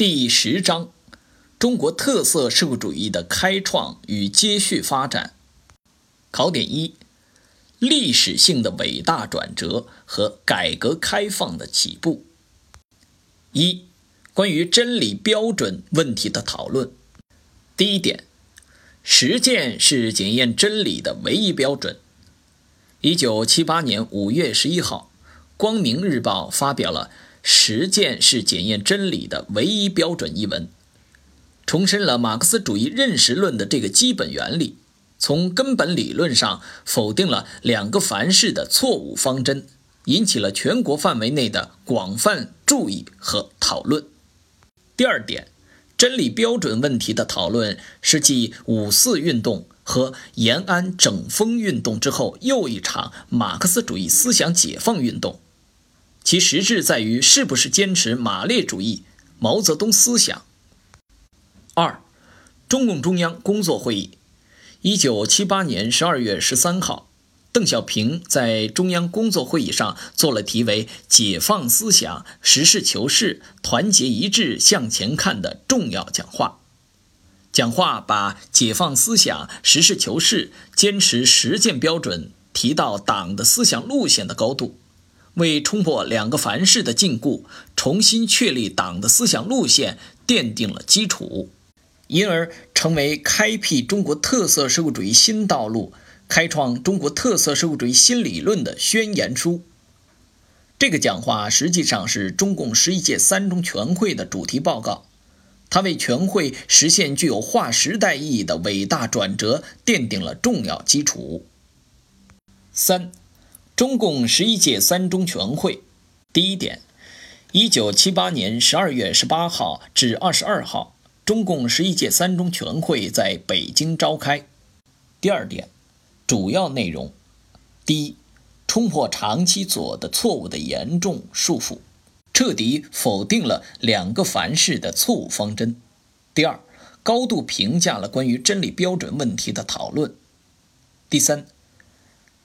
第十章：中国特色社会主义的开创与接续发展。考点一：历史性的伟大转折和改革开放的起步。一、关于真理标准问题的讨论。第一点，实践是检验真理的唯一标准。一九七八年五月十一号，《光明日报》发表了。实践是检验真理的唯一标准。一文重申了马克思主义认识论的这个基本原理，从根本理论上否定了两个凡是的错误方针，引起了全国范围内的广泛注意和讨论。第二点，真理标准问题的讨论是继五四运动和延安整风运动之后又一场马克思主义思想解放运动。其实质在于是不是坚持马列主义、毛泽东思想。二，中共中央工作会议，一九七八年十二月十三号，邓小平在中央工作会议上做了题为“解放思想、实事求是、团结一致向前看”的重要讲话。讲话把解放思想、实事求是、坚持实践标准提到党的思想路线的高度。为冲破两个凡是的禁锢，重新确立党的思想路线奠定了基础，因而成为开辟中国特色社会主义新道路、开创中国特色社会主义新理论的宣言书。这个讲话实际上是中共十一届三中全会的主题报告，它为全会实现具有划时代意义的伟大转折奠定了重要基础。三。中共十一届三中全会，第一点，一九七八年十二月十八号至二十二号，中共十一届三中全会在北京召开。第二点，主要内容：第一，冲破长期左的错误的严重束缚，彻底否定了两个凡是的错误方针；第二，高度评价了关于真理标准问题的讨论；第三。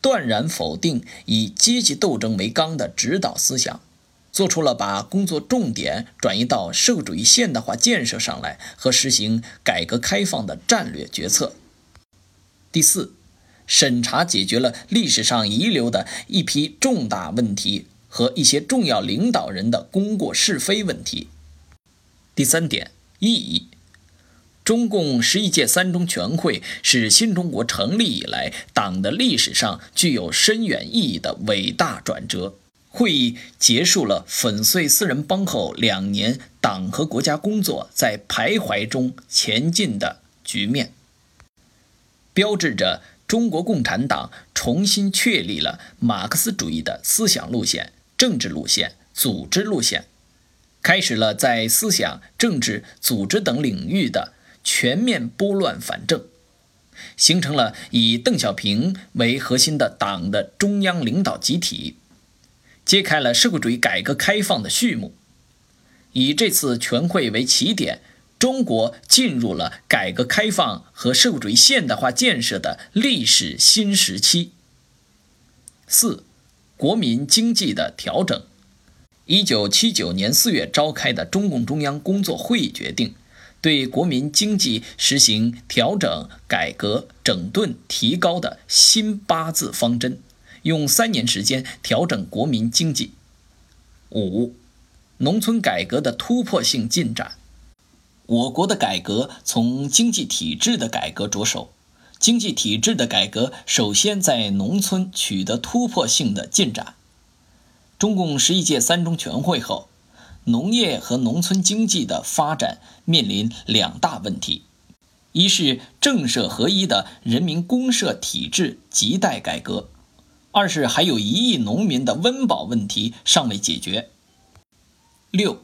断然否定以阶级斗争为纲的指导思想，做出了把工作重点转移到社会主义现代化建设上来和实行改革开放的战略决策。第四，审查解决了历史上遗留的一批重大问题和一些重要领导人的功过是非问题。第三点，意义。中共十一届三中全会是新中国成立以来党的历史上具有深远意义的伟大转折。会议结束了粉碎四人帮后两年党和国家工作在徘徊中前进的局面，标志着中国共产党重新确立了马克思主义的思想路线、政治路线、组织路线，开始了在思想、政治、组织等领域的。全面拨乱反正，形成了以邓小平为核心的党的中央领导集体，揭开了社会主义改革开放的序幕。以这次全会为起点，中国进入了改革开放和社会主义现代化建设的历史新时期。四、国民经济的调整。一九七九年四月召开的中共中央工作会议决定。对国民经济实行调整、改革、整顿、提高的新八字方针，用三年时间调整国民经济。五、农村改革的突破性进展。我国的改革从经济体制的改革着手，经济体制的改革首先在农村取得突破性的进展。中共十一届三中全会后。农业和农村经济的发展面临两大问题：一是政社合一的人民公社体制亟待改革；二是还有一亿农民的温饱问题尚未解决。六，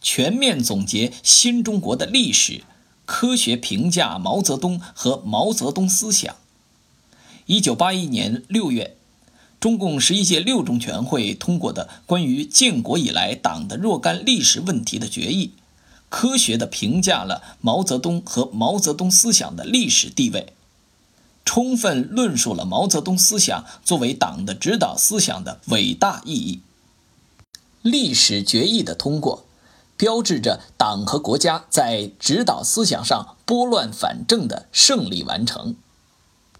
全面总结新中国的历史，科学评价毛泽东和毛泽东思想。一九八一年六月。中共十一届六中全会通过的关于建国以来党的若干历史问题的决议，科学地评价了毛泽东和毛泽东思想的历史地位，充分论述了毛泽东思想作为党的指导思想的伟大意义。历史决议的通过，标志着党和国家在指导思想上拨乱反正的胜利完成。